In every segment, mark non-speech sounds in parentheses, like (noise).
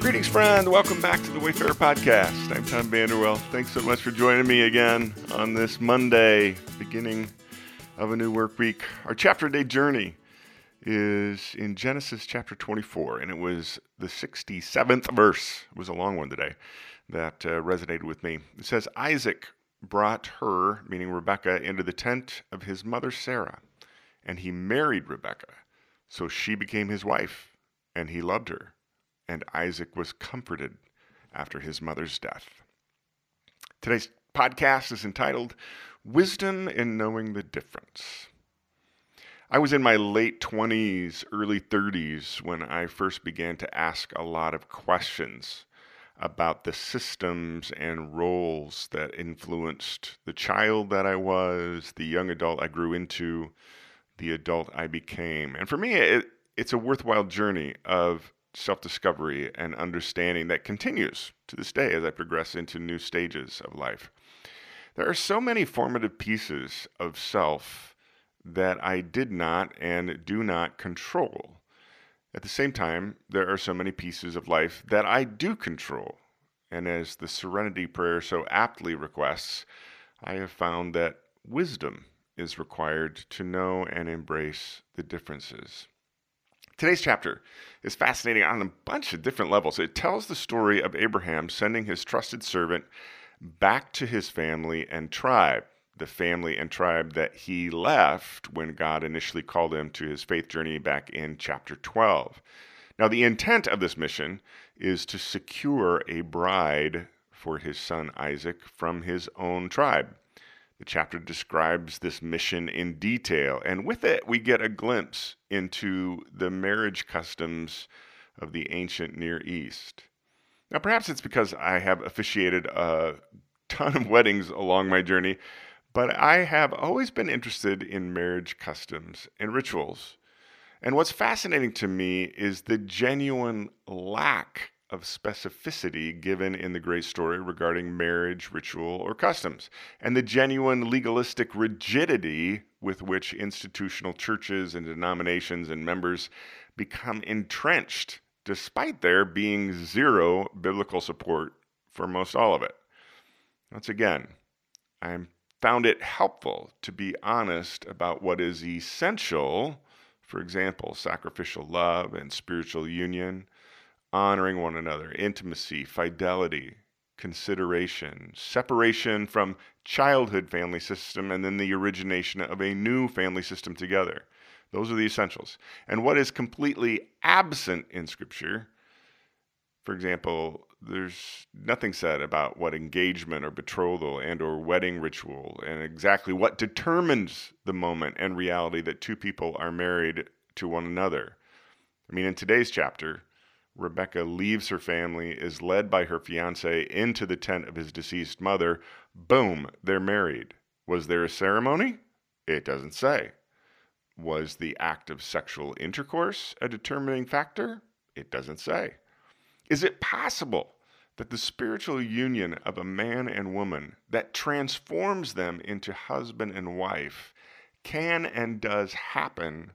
Greetings, friend. Welcome back to the Wayfarer Podcast. I'm Tom Vanderwell. Thanks so much for joining me again on this Monday, beginning of a new work week. Our chapter day journey is in Genesis chapter 24, and it was the 67th verse. It was a long one today that uh, resonated with me. It says, Isaac brought her, meaning Rebekah, into the tent of his mother Sarah, and he married Rebekah. So she became his wife, and he loved her and Isaac was comforted after his mother's death. Today's podcast is entitled Wisdom in Knowing the Difference. I was in my late 20s, early 30s when I first began to ask a lot of questions about the systems and roles that influenced the child that I was, the young adult I grew into, the adult I became. And for me, it, it's a worthwhile journey of self discovery and understanding that continues to this day as I progress into new stages of life. There are so many formative pieces of self that I did not and do not control. At the same time, there are so many pieces of life that I do control. And as the Serenity Prayer so aptly requests, I have found that wisdom is required to know and embrace the differences. Today's chapter is fascinating on a bunch of different levels. It tells the story of Abraham sending his trusted servant back to his family and tribe, the family and tribe that he left when God initially called him to his faith journey back in chapter 12. Now, the intent of this mission is to secure a bride for his son Isaac from his own tribe. The chapter describes this mission in detail, and with it, we get a glimpse into the marriage customs of the ancient Near East. Now, perhaps it's because I have officiated a ton of weddings along my journey, but I have always been interested in marriage customs and rituals. And what's fascinating to me is the genuine lack of specificity given in the great story regarding marriage, ritual, or customs, and the genuine legalistic rigidity with which institutional churches and denominations and members become entrenched, despite there being zero biblical support for most all of it. Once again, I found it helpful to be honest about what is essential, for example, sacrificial love and spiritual union honoring one another, intimacy, fidelity, consideration, separation from childhood family system, and then the origination of a new family system together. Those are the essentials. And what is completely absent in Scripture, for example, there's nothing said about what engagement or betrothal and or wedding ritual and exactly what determines the moment and reality that two people are married to one another. I mean, in today's chapter, Rebecca leaves her family, is led by her fiance into the tent of his deceased mother. Boom, they're married. Was there a ceremony? It doesn't say. Was the act of sexual intercourse a determining factor? It doesn't say. Is it possible that the spiritual union of a man and woman that transforms them into husband and wife can and does happen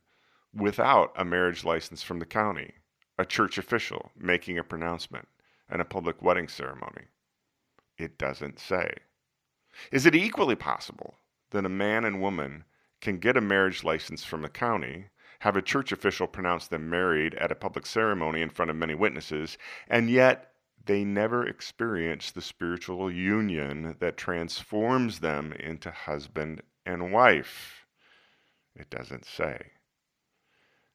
without a marriage license from the county? A church official making a pronouncement, and a public wedding ceremony? It doesn't say. Is it equally possible that a man and woman can get a marriage license from the county, have a church official pronounce them married at a public ceremony in front of many witnesses, and yet they never experience the spiritual union that transforms them into husband and wife? It doesn't say.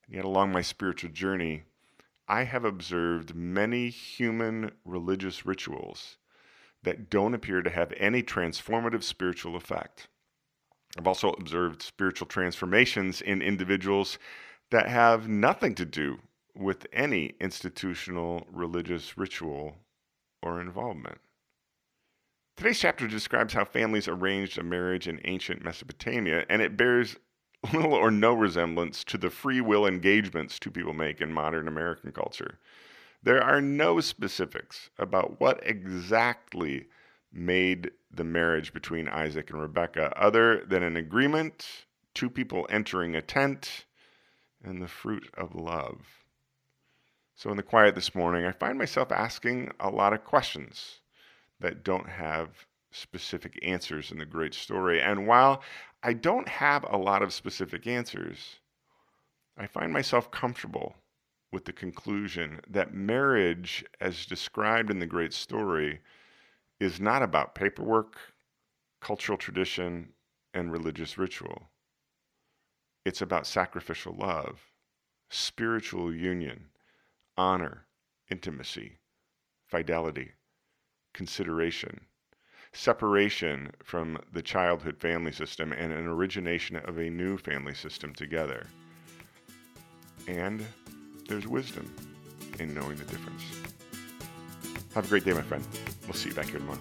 And yet, along my spiritual journey, I have observed many human religious rituals that don't appear to have any transformative spiritual effect. I've also observed spiritual transformations in individuals that have nothing to do with any institutional religious ritual or involvement. Today's chapter describes how families arranged a marriage in ancient Mesopotamia, and it bears (laughs) little or no resemblance to the free will engagements two people make in modern American culture. There are no specifics about what exactly made the marriage between Isaac and Rebekah other than an agreement, two people entering a tent, and the fruit of love. So, in the quiet this morning, I find myself asking a lot of questions that don't have specific answers in the great story. And while I don't have a lot of specific answers, I find myself comfortable with the conclusion that marriage, as described in the great story, is not about paperwork, cultural tradition, and religious ritual. It's about sacrificial love, spiritual union, honor, intimacy, fidelity, consideration, separation from the childhood family system, and an origination of a new family system together. And there's wisdom in knowing the difference. Have a great day, my friend. We'll see you back here tomorrow.